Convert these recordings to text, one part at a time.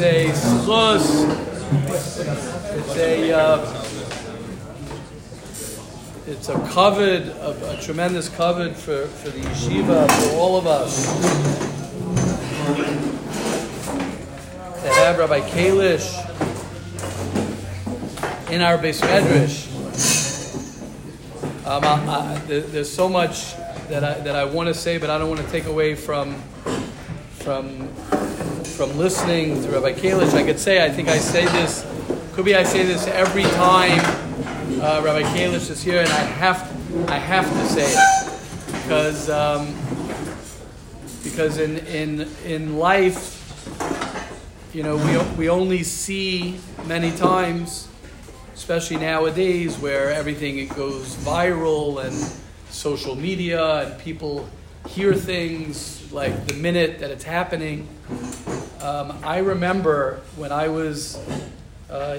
a schus. It's a uh, it's a covered, a, a, tremendous covered for, for the yeshiva, for all of us. To have Rabbi Kalish in our base medrash. Um, I, I, there, there's so much that I, that I want to say, but I don't want to take away from from from listening to Rabbi Kalish. I could say, I think I say this, could be I say this every time uh, Rabbi Kalish is here, and I have I have to say it because um, because in in in life, you know, we we only see many times, especially nowadays, where everything it goes viral and social media and people hear things like the minute that it's happening. Um, I remember when I was uh,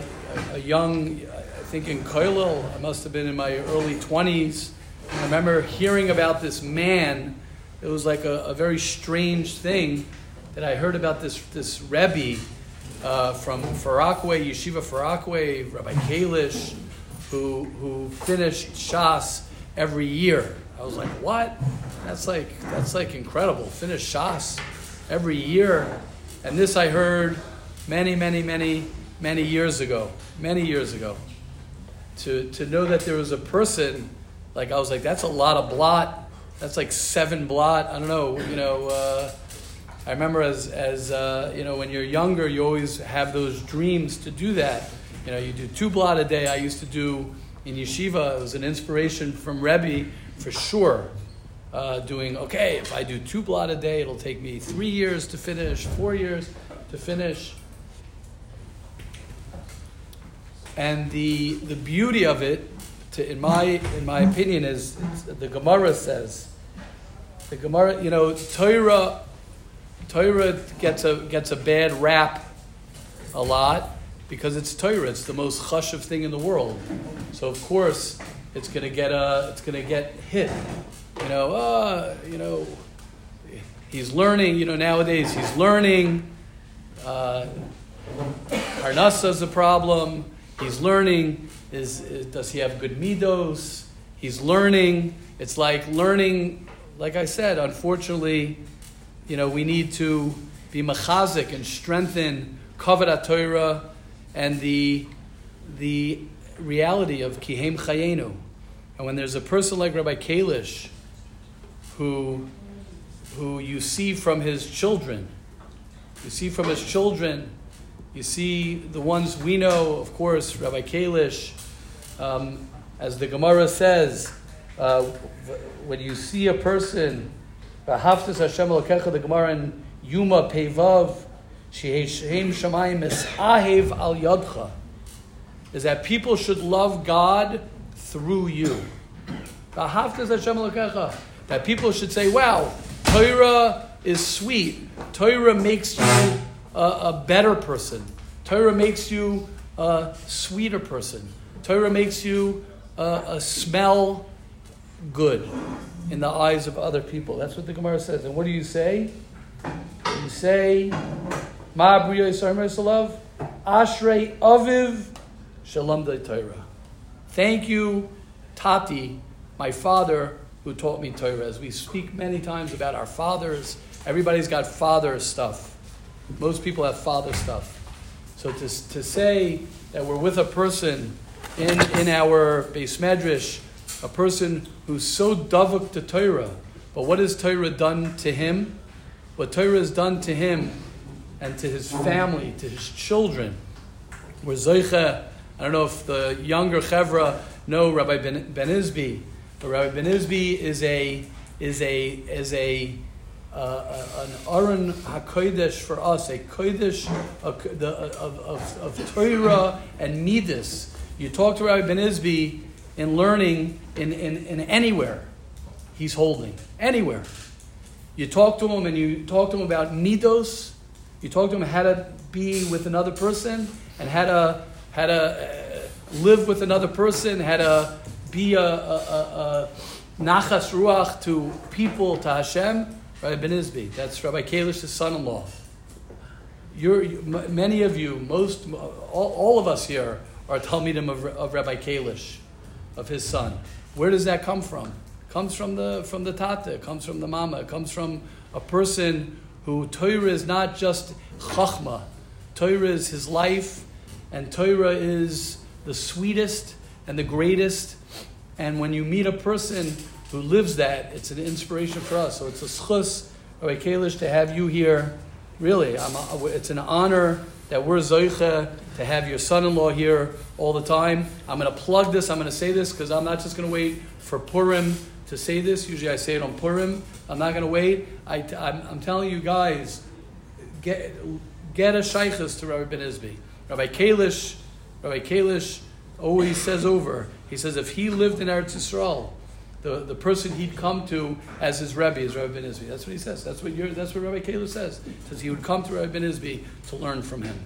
a, young, I think in Koilil, I must have been in my early 20s. I remember hearing about this man. It was like a, a very strange thing that I heard about this, this Rebbe uh, from Far Rockaway, Yeshiva Far Rockaway, Rabbi Kalish, who, who finished Shas every year. I was like, what? That's like that's like incredible. Finish Shas every year. And this I heard many, many, many, many years ago. Many years ago. To to know that there was a person, like I was like, that's a lot of blot. That's like seven blot. I don't know, you know, uh, I remember as as uh, you know, when you're younger, you always have those dreams to do that. You know, you do two blot a day. I used to do in yeshiva. It was an inspiration from Rebbe for sure. Uh, doing okay. If I do two blot a day, it'll take me three years to finish, four years to finish. And the the beauty of it, to, in my in my opinion, is the Gemara says. The Gemara, you know, Torah, Torah gets a gets a bad rap a lot because it's Torah. It's the most chashiv thing in the world. So of course, it's to get a, it's going to get hit. You know, uh, you know, he's learning. You know, nowadays he's learning. Uh, Parnasa is a problem. He's learning. Is, is does he have good midos? He's learning. It's like learning. Like I said, unfortunately, you know, we need to be machazik and strengthen kavod Torah and the, the reality of Kihem Chayenu. And when there's a person like Rabbi Kalish, who, who you see from his children, you see from his children, you see the ones we know, of course, Rabbi Kalish, um, as the Gemara says, uh, when you see a person, the Gemara in Yuma Pevav, Shehem Shamayim Ahev Al Yadcha, is that people should love God through you. That people should say, wow, Torah is sweet. Torah makes you a, a better person. Torah makes you a sweeter person. Torah makes you a, a smell good in the eyes of other people. That's what the Gemara says. And what do you say? You say, Ma Ashrei Aviv Shalom Torah. Thank you, Tati, my father, who taught me Torah. As we speak many times about our fathers, everybody's got father stuff. Most people have father stuff. So to, to say that we're with a person in, in our base medrash, a person who's so davuk to Torah, but what has Torah done to him? What Torah has done to him and to his family, to his children. We're I don't know if the younger Chevra know Rabbi Ben, ben Isbi, but Rabbi Ben Isbi is a, is a, is a, uh, an Aron HaKodesh for us, a Kodesh of, of, of, Torah and Midas. You talk to Rabbi Ben Isbi in learning in, in, in anywhere he's holding, anywhere. You talk to him and you talk to him about Midos, you talk to him how to be with another person and how to how to uh, live with another person, how to be a, a, a, a nachas ruach to people, to Hashem. Rabbi Ben Isbi, that's Rabbi Kalish's son-in-law. you're, many of you, most, all, all of us here are Talmidim of, of Rabbi Kalish, of his son. Where does that come from? Comes from the from the tata. Comes from the mama. It comes from a person who Torah is not just chachma. Torah is his life, and Torah is the sweetest and the greatest. And when you meet a person who lives that, it's an inspiration for us. So it's a schus, Rabbi Kalish, to have you here. Really, I'm, it's an honor that we're zoicha to have your son-in-law here all the time. I'm going to plug this. I'm going to say this because I'm not just going to wait for Purim to say this. Usually I say it on Purim. I'm not going to wait. I, am telling you guys, get, get a shaykhus to Rabbi Ben Isbi. Rabbi Kalish, Rabbi Kalish always says over, he says if he lived in Eretz Yisrael, the, the person he'd come to as his Rebbe is Rabbi Ben Isbi. That's what he says. That's what, that's what Rabbi Kalish says. He says he would come to Rabbi Ben Isbi to learn from him.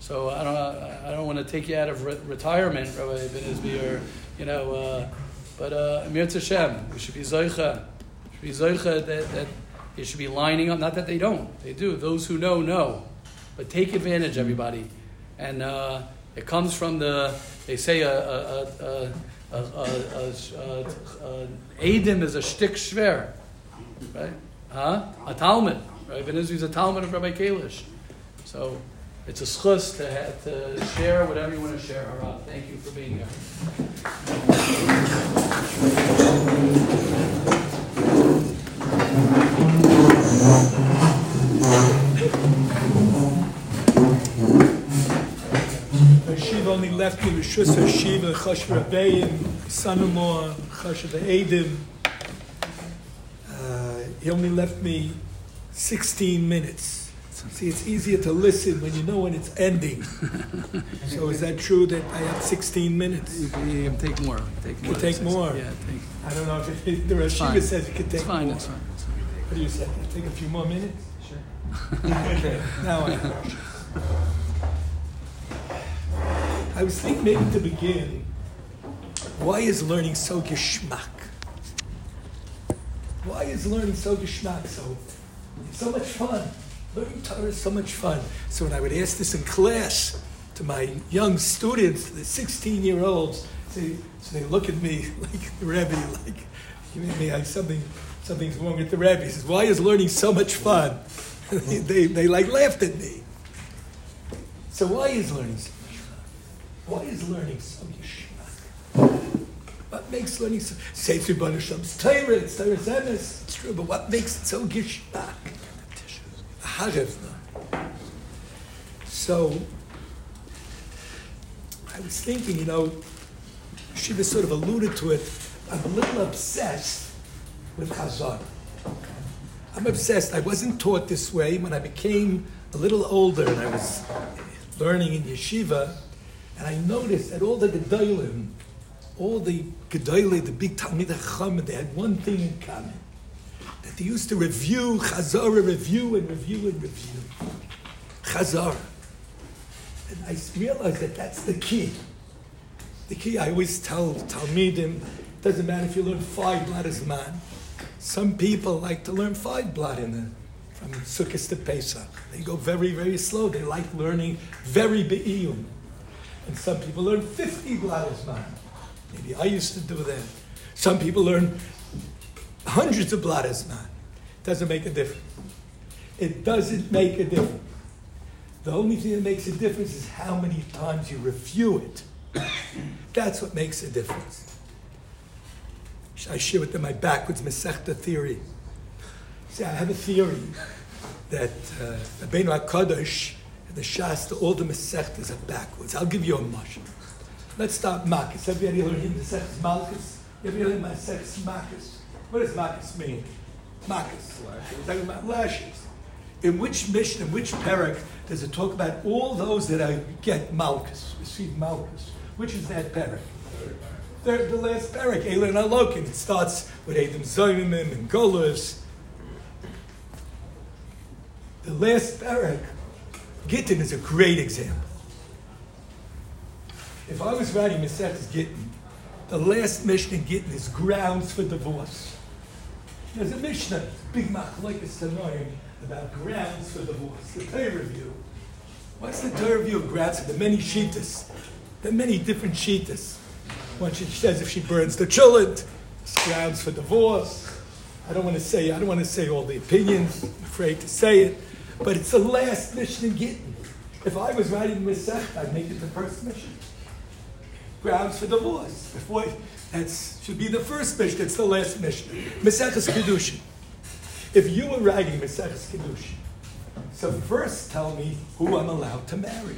So I don't, I don't want to take you out of re- retirement, Rabbi Ben Isbi, or, you know, uh, but uh, Amir Hashem, we should be Zoicha. should be Zoicha that, that it should be lining up. Not that they don't, they do. Those who know, know. But take advantage, everybody. And uh, it comes from the, they say a, a, a, a, Adim is a shtick shver, right? Huh? A Talmud. Right? Ben Izvi is a Talmud of Rabbi Kalish. So it's a schus to, to share whatever you want to share. Harav. Thank you for being here. Hashiva only left me Rishus Hashiva, Chash Rabbeim, son-in-law, Chash Edim. Uh, he only left me 16 minutes. See, it's easier to listen when you know when it's ending. so is that true that I have 16 minutes? You can take more. Take more. You take more? Yeah, take. I don't know if it, the Rosh says you can take it's fine, more. It's fine. It's fine. What do you say? Take a few more minutes? Sure. okay, now I I was thinking maybe to begin, why is learning so geschmack? Why is learning so geschmack? So, so much fun. Learning Torah is so much fun. So when I would ask this in class to my young students, the 16 year olds, they, so they look at me like the Rebbe, like, you mean like something, something's wrong with the Rebbe. He says, why is learning so much fun? they, they, they like laughed at me. So why is learning so? Why is learning so geschmack? What makes learning so, your Sham's Torah, it's Torah it's true, but what makes it so geschmack? So I was thinking, you know, Shiva sort of alluded to it. I'm a little obsessed with Chazar. I'm obsessed. I wasn't taught this way when I became a little older and I was learning in yeshiva, and I noticed that all the gedolim, all the gedolim, the big Talmid Chacham, they had one thing in common that they used to review, Chazara, review and review and review. Chazara. And I realized that that's the key. The key, I always tell Talmidim, doesn't matter if you learn five bladders man. Some people like to learn five blad in the, from Sukkot to Pesach. They go very, very slow. They like learning very be'iyum. And some people learn 50 bladders man. Maybe I used to do that. Some people learn hundreds of bladders, man. Doesn't make a difference. It doesn't make a difference. The only thing that makes a difference is how many times you review it. That's what makes a difference. I share with them my backwards Masechta theory. See, I have a theory that uh, Rabbeinu HaKadosh the Shasta, all the Masechtas are backwards. I'll give you a mush. Let's start Makis. Everybody learn him Masechtas Malchus? Everybody learn Masechtas Makis? What does Makis mean? Makis. We're talking about lashes. In which mission, in which parak, does it talk about all those that I get Malchus, receive Malchus? Which is that parak? The last parak, Elin Alokin. It starts with Adam Zoimim and Golas. The last parak, Gittin is a great example. If I was writing Maseches Gittin, the last mission in Gittin is grounds for divorce. There's a Mishnah, big machlekes tanoim, about grounds for divorce. The pay review. What's the Torah view of grounds for the many shitas? Are many different shitas. One she says if she burns the chulent, it's grounds for divorce. I don't want to say I don't want to say all the opinions. I'm afraid to say it, but it's the last mission in Gittin. If I was writing Masech, I'd make it the first mission. Grounds for divorce. Before that should be the first mission. It's the last mission. Maseches Kedushin. If you were writing Maseches Kedushin, so first tell me who I'm allowed to marry.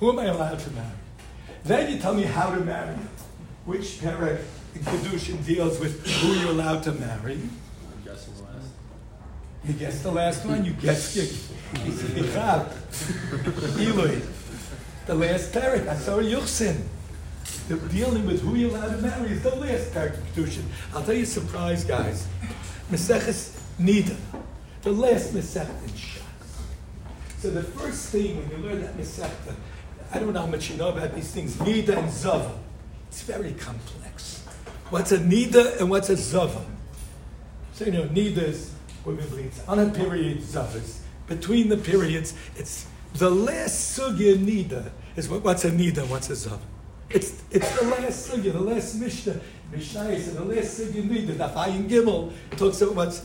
Who am I allowed to marry? Then you tell me how to marry. Which parak in Kedushin deals with who you're allowed to marry. I'm guessing the last. You guess the last one. You guess Yichab. Eloi. The last parak. Asar Yuchsin. The dealing with who you're allowed to marry is the last of Kedushin. I'll tell you a surprise, guys. Maseches Nida. The last Masechta in Shas. So the first thing when you learn that Masechta, I don't know how much you know about these things, Nida and Zava. It's very complex. What's a Nida and what's a Zava? So you know, Nida is women bleeds on a period, Zavas. Between the periods, it's the last sugya Nida is what, what's a Nida what's a Zava. It's, it's the last sugya, the last Mishnah, Mishnah is the last sugya Nida, the Ayin Gimel talks about what's,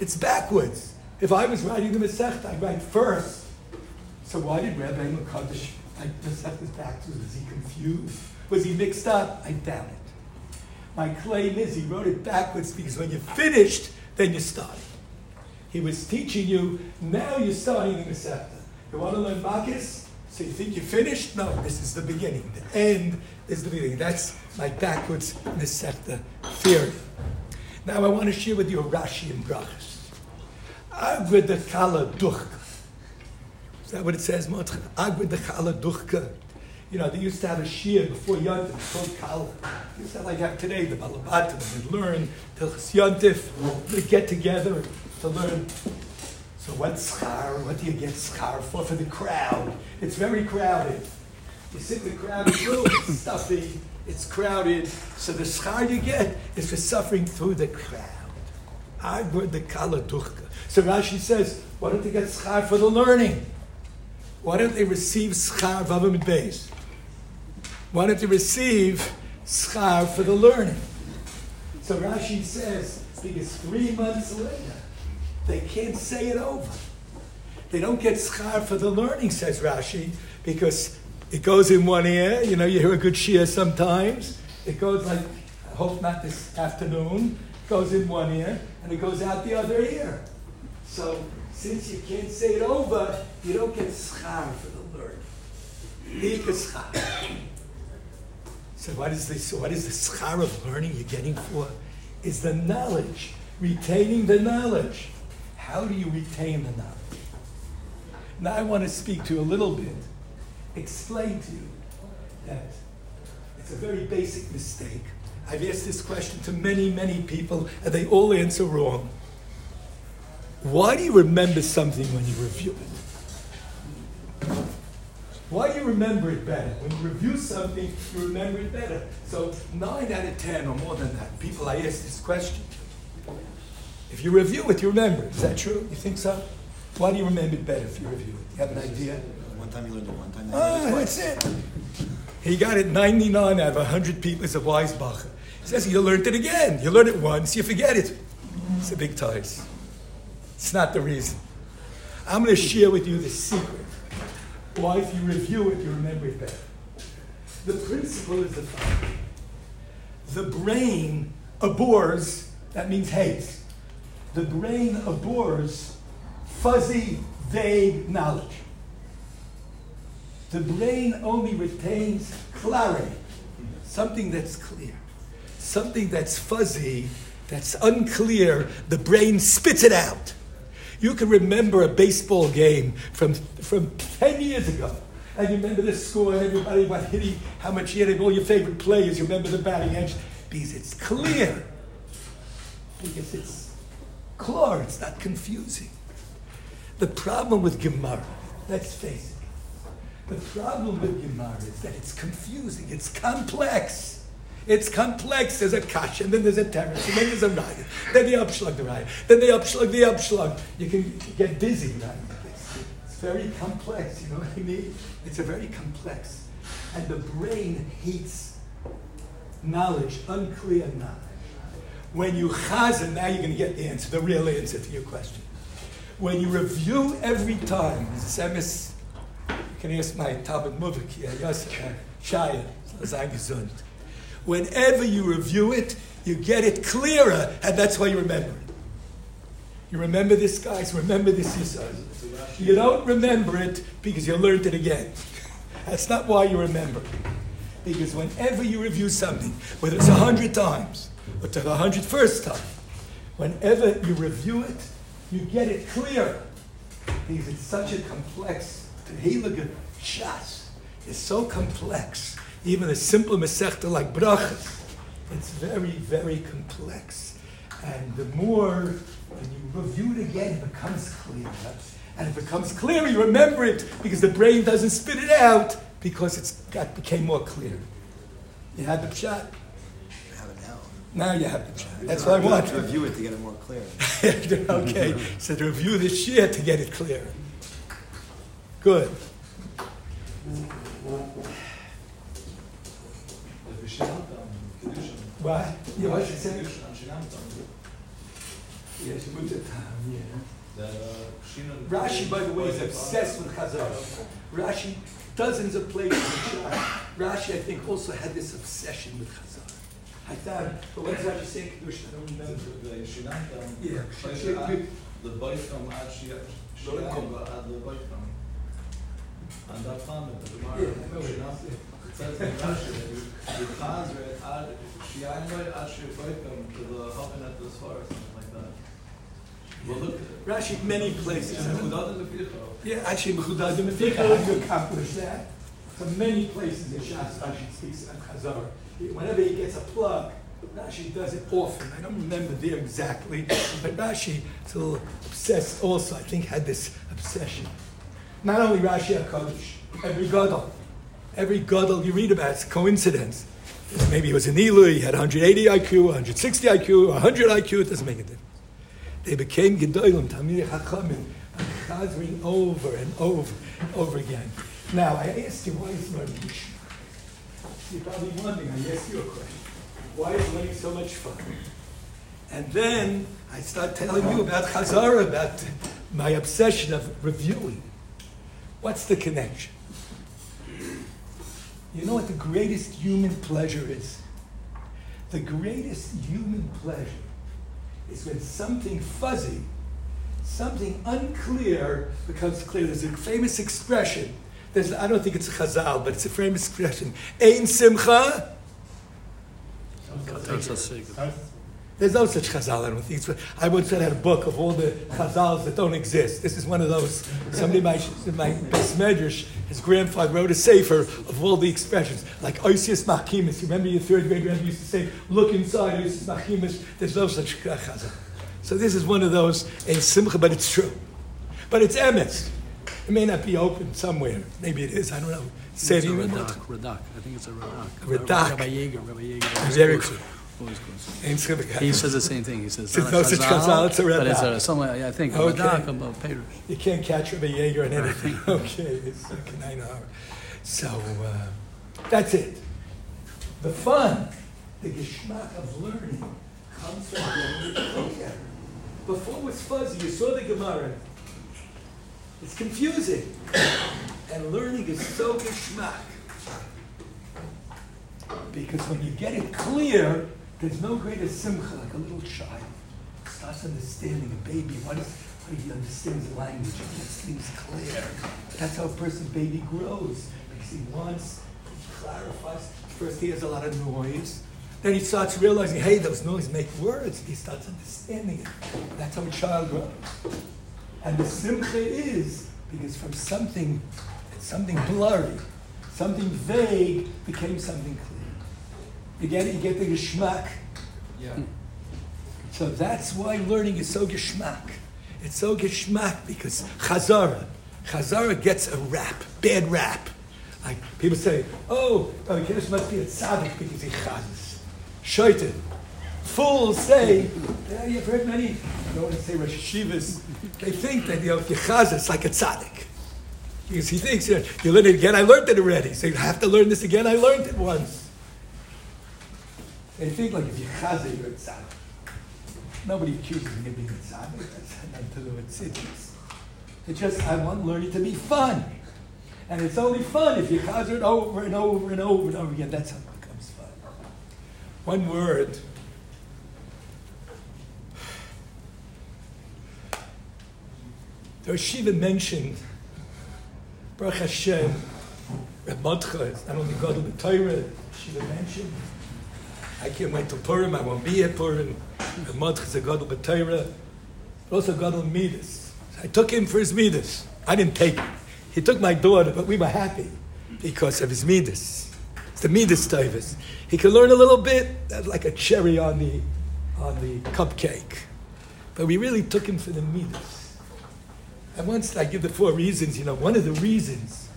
it's backwards. If I was writing the Masechta, I'd write first. So why did Rabbi Makadosh like Masechta's backwards? Was he confused? Was he mixed up? I doubt it. My claim is he wrote it backwards because when you finished, then you started. He was teaching you, now you're starting the Masechta. You want to learn Makis? So you think you're finished? No, this is the beginning. The end is the beginning. That's my backwards Masechta theory. Now I want to share with you a Rashi and Brachas. Agrid the Kala Duchka. Is that what it says, Motcha? Agrid the Kala Duchka. You know, they used to have a shir before Yontif called Kala. They used to have like today, the Balabatim. They learn Yontif. They get together to learn. So what's schar? What do you get schar for? For the crowd. It's very crowded. You sit in the crowded it's stuffy, it's crowded. So the schar you get is for suffering through the crowd. I Agrid the Kala Duchka. So Rashi says, why don't they get schar for the learning? Why don't they receive schar vavim beis? Why don't they receive schar for the learning? So Rashi says, because three months later, they can't say it over. They don't get schar for the learning, says Rashi, because it goes in one ear. You know, you hear a good shia sometimes. It goes like, I hope not this afternoon, It goes in one ear, and it goes out the other ear. So since you can't say it over, you don't get schar for the learning. So what is this? What is the schar of learning you're getting for? Is the knowledge, retaining the knowledge. How do you retain the knowledge? Now I want to speak to you a little bit, explain to you that it's a very basic mistake. I've asked this question to many, many people, and they all answer wrong. Why do you remember something when you review it? Why do you remember it better? When you review something, you remember it better. So, nine out of ten, or more than that, people I ask this question. If you review it, you remember. Is that true? You think so? Why do you remember it better if you review it? You have an idea? One time you learned it, one time you Ah, learned it twice. that's it. He got it 99 out of 100 people. It's a wise bacher. He says you learned it again. You learn it once, you forget it. It's a big ties. It's not the reason. I'm going to share with you the secret. Why, if you review it, you remember it better. The principle is the following the brain abhors, that means hates. The brain abhors fuzzy, vague knowledge. The brain only retains clarity, something that's clear. Something that's fuzzy, that's unclear, the brain spits it out. You can remember a baseball game from, from 10 years ago. And you remember the score, and everybody, what hitting, how much he hit, all your favorite players, you remember the batting edge, because it's clear. Because it's clear, it's not confusing. The problem with Gemara, let's face it, the problem with Gemara is that it's confusing, it's complex. It's complex. There's a kash, and then there's a terrace, and then there's a raya. Then the upslug, the raya. Then the upslug, the upslug. You can get dizzy writing this. It's very complex, you know what I mean? It's a very complex. And the brain hates knowledge, unclear knowledge. When you chazen, now you're going to get the answer, the real answer to your question. When you review every time, Semis, you can ask my Talmud Muvik here. Whenever you review it, you get it clearer, and that's why you remember it. You remember this, guys? Remember this, Yisrael. You don't remember it because you learned it again. That's not why you remember. Because whenever you review something, whether it's a hundred times to the hundred first time, whenever you review it, you get it clear. Because it's such a complex, Tehillah Shas is so complex. Even a simple Masechta like Brachas, it's very, very complex. And the more when you review it again, it becomes clear. And it becomes clear, you remember it because the brain doesn't spit it out because it's got became more clear. You had the pshat. Now. You have to pshat. That's what I want. To review it to get it more clear. okay, so to review this shir to get it clear. Good. What? Yeah, what you say? Yes, yeah. Rashi, by the way, is obsessed with Chazar. Rashi, dozens of places in Rashi, I think, also had this obsession with Chazar. I thought, but what does Rashi say in Kedusha? I don't remember. Yeah. The boy from Ashi, at the boy from. And that the Gemara, it says in Rashi, that you chazre ad, shiayin ad shirfoikum, to the hopping at the something like that. Well, look. Rashi, many places. Mechudad in the Ficha. Yeah, actually, Mechudad in the Ficha, how you accomplish that? So many places in Shas, Rashi speaks about Chazar whenever he gets a plug, Rashi does it often. I don't remember there exactly, but Rashi is a little obsessed also, I think, had this obsession. Not only Rashi HaKadosh, every Gadol. Every Gadol you read about, it's coincidence. Maybe it was an Elu, he had 180 IQ, 160 IQ, 100 IQ, it doesn't make a difference. They became Gedolim, Tamir HaChamim, chasering over and over and over again. Now, I ask you, why is Rabbi 2001 thing, I asked you a question. Why is learning so much fun? And then I start telling you about Chazara, about my obsession of reviewing. What's the connection? You know what the greatest human pleasure is? The greatest human pleasure is when something fuzzy, something unclear becomes clear. There's a famous expression there's, I don't think it's a chazal, but it's a famous expression. Ein simcha. There's no such chazal, I don't think. I once had a book of all the chazals that don't exist. This is one of those. Somebody in my, in my best medrash, his grandfather wrote a sefer of all the expressions, like Oisius Machimus. You remember your third grade grandpa used to say, look inside Oisius Machimus. There's no such chazal. So this is one of those, in simcha, but it's true. But it's emes. It may not be open somewhere. Maybe it is. I don't know. A Radak. Radak. I think it's a Radak. Radak. Rabbi Yeager. Rabbi Yeager. Very good. Always close. He says the same thing. He says It's no such chazal, it's a Radak. But it's a, some, I think, Okay. Radak about Perush. You can't catch Rabbi Yeager in anything. Okay, it's like a nine hour. So uh, that's it. The fun, the geschmack of learning comes from getting it. Before it was fuzzy, you saw the Gemara. It's confusing. And learning is so geschmack. Because when you get it clear, there's no greater simcha like a little child. Starts understanding a baby. What is when he understands language and gets things clear. That's how a person's baby grows. Because he wants, he clarifies. First he has a lot of noise. Then he starts realizing, hey, those noises make words. He starts understanding it. That's how a child grows. And the simcha is because from something, something blurry, something vague became something clear. You get it? You get the geschmack. Yeah. So that's why learning is so geschmack. It's so geschmack because chazara, chazara gets a rap, bad rap. Like people say, oh, Rabbi Kalish must be a tzaddik because he chazes. Shaitan. Fools say, yeah, you've heard many, I don't want to say Rosh Hashivas, they think that you know, if you like a tzaddik. Because he thinks, you, know, you learn it again, I learned it already. So you have to learn this again, I learned it once. They think like if you chazer, you're a tzaddik. Nobody accuses me of being a tzaddik. That's nothing to do with. It's just, I want learning to be fun. And it's only fun if you chazer it over and over and over and over again. That's how it becomes fun. One word. The Shiva mentioned Baruch Hashem, Modcha is not only God of the Torah, Shiva mentioned. I can't wait till Purim, I won't be at Purim. Reb Modcha is a God of the Torah, but also God of Midas. I took him for his Midas. I didn't take him. He took my daughter, but we were happy because of his Midas. It's the Midas Tavis. He could learn a little bit, like a cherry on the, on the cupcake. But we really took him for the Midas. And once I give the four reasons, you know, one of the reasons,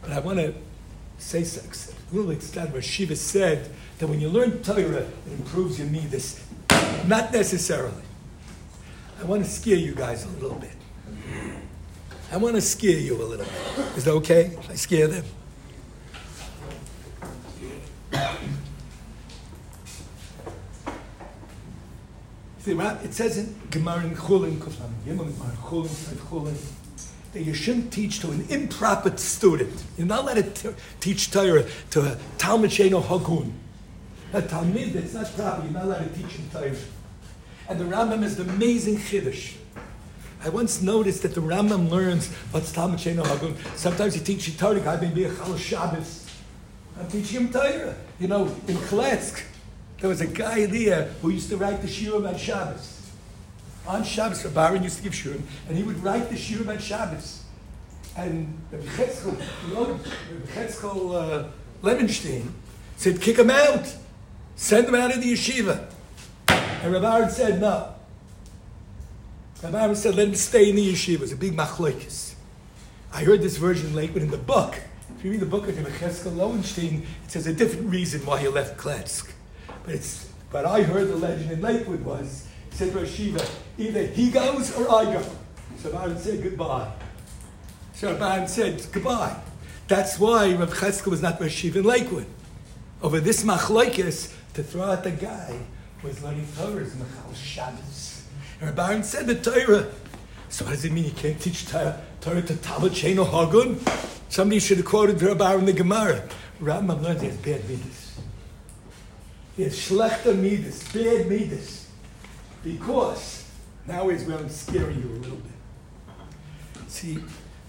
but I want to say a little extent where Shiva said that when you learn Torah, it improves your midas. Not necessarily. I want to scare you guys a little bit. I want to scare you a little bit. Is that okay? I scare them? It says in Gemara in Chulin, Chulin, that you shouldn't teach to an improper student. You're not allowed to teach Torah to a Talmud Sheno Hagun. A Talmud that's not proper, you're not allowed to teach him Torah. And the Rambam is the amazing Chiddush. I once noticed that the Rambam learns what's Talmud Sheno Hagun. Sometimes he teaches Torah, I may be a Chal Shabbos. I'm teaching him Torah. You know, in Kletsk, there was a guy there who used to write the Shirim on Shabbos. On Shabbos, the Baron used to give Shirim, and he would write the Shirim on Shabbos. And Rabbi Chetzkel uh, Levenstein said, kick him out. Send him out of the yeshiva. And Rabbi Aaron said, no. Rabbi Aaron said, let him stay in the yeshiva. It was a big machlokes. I heard this version Lakewood in the book. If you read the book of Rabbi Chetzkel Lowenstein, it says a different reason why he left Kletsk. But it's but I heard the legend in Lakewood was said Rosh Shiva, either he goes or I go. So Baron said goodbye. So Baron said goodbye. That's why Rav Cheska was not Rosh Shiva in Lakewood. Over this machlokes to throw out the guy was learning Torah is Machal Shabbos. And Baron said the Torah. So what does it mean you can't teach Torah, Torah to Talmud or Hagun? Somebody should have quoted Rabbi in the Gemara. Rambam learns he has bad midas. Has schlechter midas, bad midas. Because, now is where I'm scaring you a little bit. See,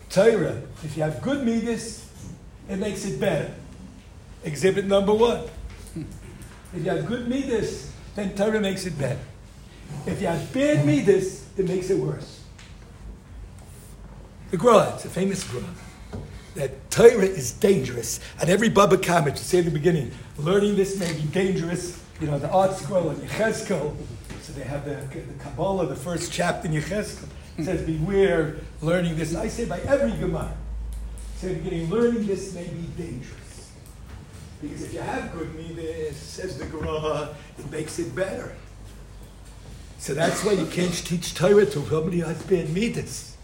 Torah, if you have good midas, it makes it better. Exhibit number one. If you have good midas, then Torah makes it better. If you have bad midas, it makes it worse. The Gra, it's a famous Gra, that Torah is dangerous. And every Baba comment, to say at the beginning, learning this may be dangerous. You know, the ArtScroll and Yechezkel, so they have the, the Kabbalah, the first chapter in Yechezkel, says, beware learning this. I say by every Gemara, say at the beginning, learning this may be dangerous. Because if you have good midas, says the Gra, it makes it better. So that's why you can't teach Torah to somebody who has bad midas.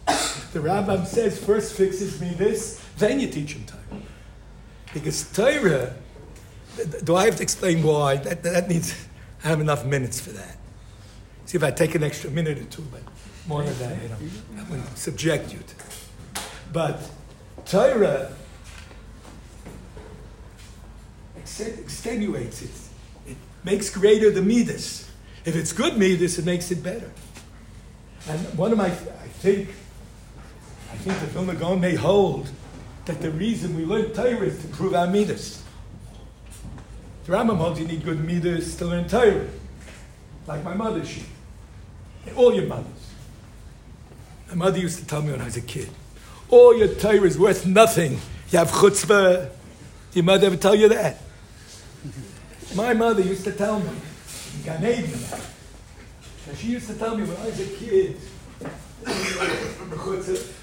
The Rambam says first fixes me this, then you teach him Torah. Because Torah, do I have to explain why? That, that needs, I have enough minutes for that. See if I take an extra minute or two, but more than that, you know, I wouldn't subject you to. But Torah extenuates it. It makes greater the midas. If it's good midas, it makes it better. And one of my, I think, I think the Vilna Gaon may hold that the reason we learn Torah is to prove our midas. The Rambam holds you need good midas to learn Torah, like my mother she, all your mothers. My mother used to tell me when I was a kid, all your Torah is worth nothing. You have chutzpah. Your mother ever tell you that? My mother used to tell me, in Gan Eden, she used to tell me when I was a kid,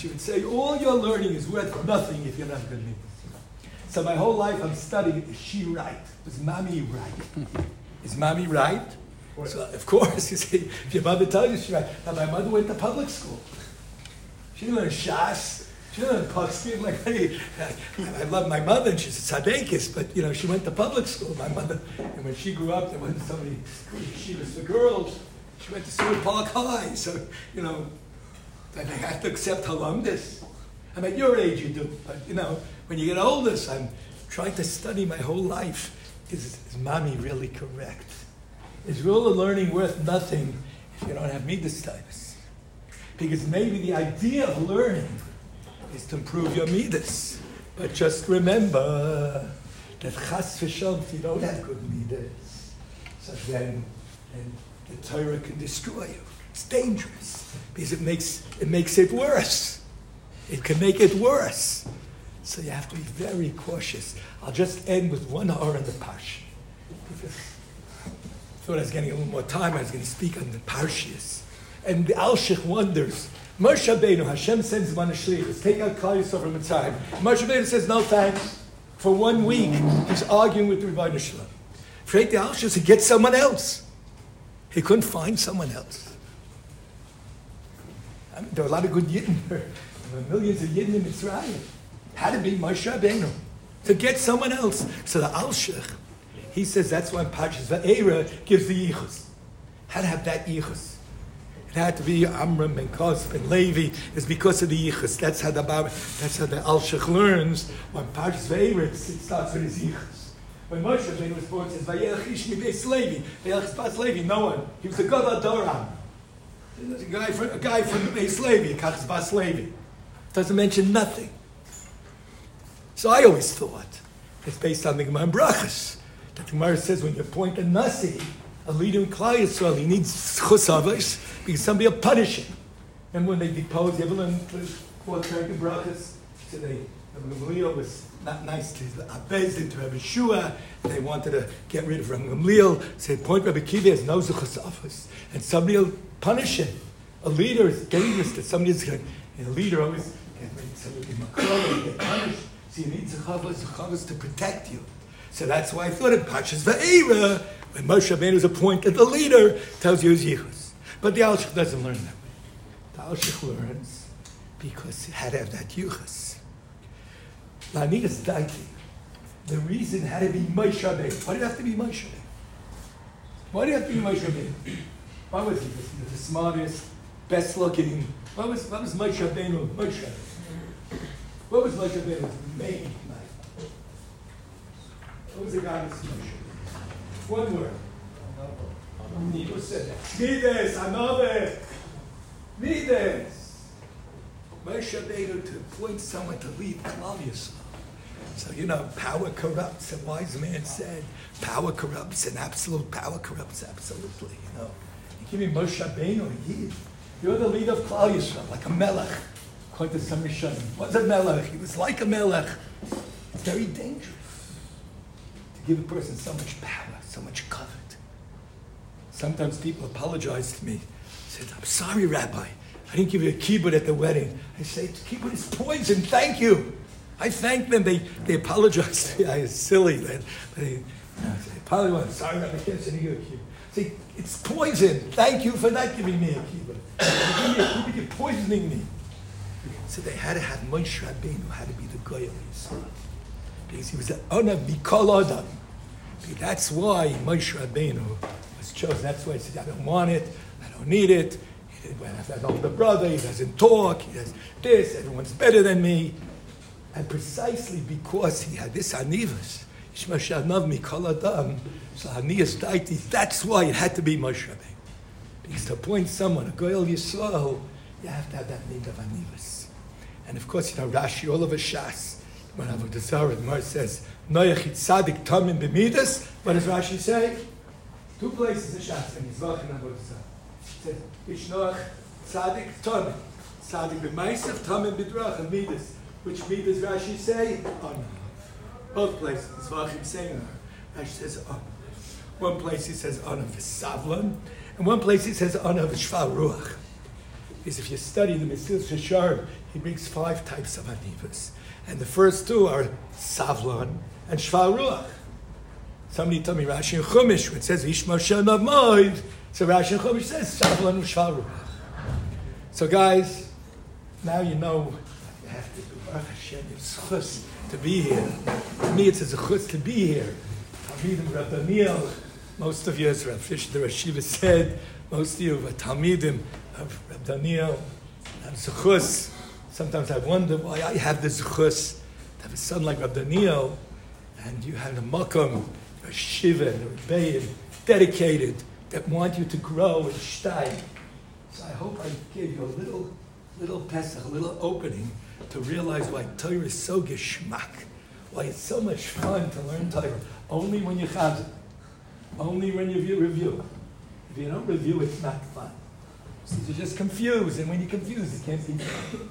she would say, all your learning is worth nothing if you're not good midas. So my whole life I'm studying, is she right? Is mommy right? Is mommy right? So of course, you see, if your mother tells you she's right. Now my mother went to public school. She learned Shas. She learned. Like, hey, I, I love my mother, and she's a tzadekis, but you know, she went to public school. My mother, and when she grew up, there wasn't so many she was for girls. She went to Seward Park High, so you know, they have to accept halumdis. I mean, at your age you do, but you know, when you get older, I'm trying to study my whole life. Is, is mommy really correct? Is really learning worth nothing if you don't have midas types? Because maybe the idea of learning is to improve your midas. But just remember that chas v'sham, you don't have good midas, so then, then the Torah can destroy you. It's dangerous because it makes it makes it worse. It can make it worse. So you have to be very cautious. I'll just end with one hour in the Pash. Because I thought I was getting a little more time. I was going to speak on the Parshias. And the Alshich wonders. Moshe Rabbeinu, Hashem sends a. Take out Klal Yisrael from time. Moshe says, no thanks. For one week, he's arguing with the Rebbeinu Shalom. Freit the Alshich to get someone else. He couldn't find someone else. I mean, there were a lot of good Yidden. There were millions of Yidden in Israel. Had to be Moshe Rabbeinu to get someone else. So the Alshich, he says that's why Pashas Va'era gives the Yichus. Had to have that Yichus. It had to be Amram and Kosp and Levi. It's because of the Yichus. That's how the that's how the Alshich learns. When Pashas Va'era, starts with his Yichus. When Moshe Rabbeinu was born, it says Vayelech Ish Levi. Vayelech Bas Levi. No one. He was a God Adoram. A guy from a guy from Levi, Kachas Bas Levi. Doesn't mention nothing. So I always thought it's based on the Gemara Brachas. The Gemara says when you appoint a Nasi, a leader in Klal Yisrael, he needs chusavos because somebody will punish him. And when they depose, you ever learn parak of Brachas? So they, Gamliel was not nice to Abez, to Rabbi Shua. They wanted to get rid of Rabbi Gamliel. Say, point Rabbi Kiva has no chusavos. And somebody will punish him. A leader is dangerous that somebody is going a leader always get punished. So you need Zachavas, Zachavas to protect you. So that's why I thought it Pashas Va'era, when Moshe Rabbeinu is appointed the leader, tells you his Yichus. But the Alshich doesn't learn that way. The Alshich learns because it had to have that Yichus. Lanigas Daiti. The reason had to be Moshe Rabbeinu. Why did it have to be Moshe Rabbeinu? Why did it have to be Moshe Rabbeinu? Why was he the, the smartest, best looking? Why was, why was Moshe Rabbeinu Moshe What was Moshe Rabbeinu's main life? What was the guidance of Moshe? One word. Who said that? Midas, another. Midas. Moshe Rabbeinu to appoint someone to lead Yisrael. So, you know, power corrupts. A wise man said, power corrupts, and absolute power corrupts absolutely, you know. Give me Moshe Rabbeinu, he, you're the leader of Klal Yisrael, like a melech according to some Rishonim. Was a melech. He was like a melech. It's very dangerous to give a person so much power, so much covet. Sometimes people apologize to me. Said, "I'm sorry, Rabbi. I didn't give you a kibbut at the wedding." I say, "Kibbut is poison. Thank you." I thank them. They they apologize to me. I was silly they, know, they apologize. Sorry, Rabbi. I can't send you a kibbut. It's poison. Thank you for not giving me a kibbut. You give me a kibbut, you're poisoning me. So they had to have Moshe Rabbeinu had to be the Goyal Yisrael. Because he was the honor Mikol Adam. That's why Moshe Rabbeinu was chosen. That's why he said, I don't want it, I don't need it. He didn't have an older brother, he doesn't talk, he does this, everyone's better than me. And precisely because he had this anivas, That's why it had to be Moshe. Because to appoint someone, a Goyal Yisrael, you have to have that need of anivas. And of course, you know, Rashi, all of a Shas, when Avodah Zarah, the Mar says, Noyach Tzadik Tomim B'midas, what does Rashi say? Two places in Shas, in Yizvach and Avodah. It says, Ishnoach Tzadik Tomim. Tzadik B'maisav, Tomim B'drach, and Midas. Which Midas Rashi say? Honor. Both places, Yizvachim saying Rashi says honor. One place he says honor v'savlan, and one place he says v'shval ruach. Because if you study the Mesilas Yesharim, he brings five types of anivas. And the first two are Savlon and Shval Ruach. Somebody told me Rashi and Chumash, it says Ish Moshe Moed, so Rashi and Chumash says Savlon and Shval Ruach. So guys, now you know you have to do. Baruch Hashem, to be here. To me, it's a chus to be here. Talmidim Rab Daniel, most of you, as Rav Fischer, the Rosh Yeshiva said, most of you are Talmidim of Rab Daniel. I'm zechus. Sometimes I wonder why I have the zechus to have a son like Rab Daniel, and you have the makom, a shiva, a rebbeim, dedicated, that want you to grow and stein. So I hope I gave you a little, little Pesach, a little opening to realize why Torah is so geschmack, why it's so much fun to learn Torah. Only when you have it. Only when you review. If you don't review, it's not fun. So you're just confused, and when you're confused, it can't be fun.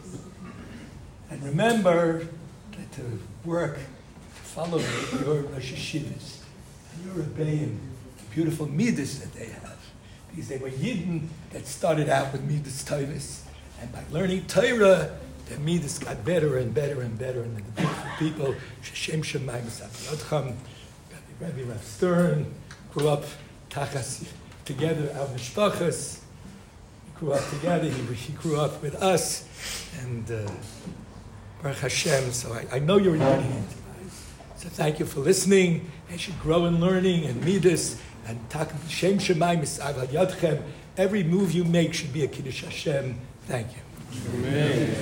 And remember that to work, to follow your Rosh Yeshivas, and your Rebbeim, beautiful midas that they have. Because they were Yidden that started out with midas Torahs. And by learning Torah, their midas got better and better and better. And the people, Sheshem Shemaim Yodcham, Rabbi Rav Stern, grew up tachas, together, our mishpachas. Grew up together. He, he grew up with us. And uh, Baruch Hashem. So I, I know you're learning. So thank you for listening. You should grow in learning and midas and tak Shem Shemaim Yadchem. Every move you make should be a Kiddush Hashem. Thank you. Amen.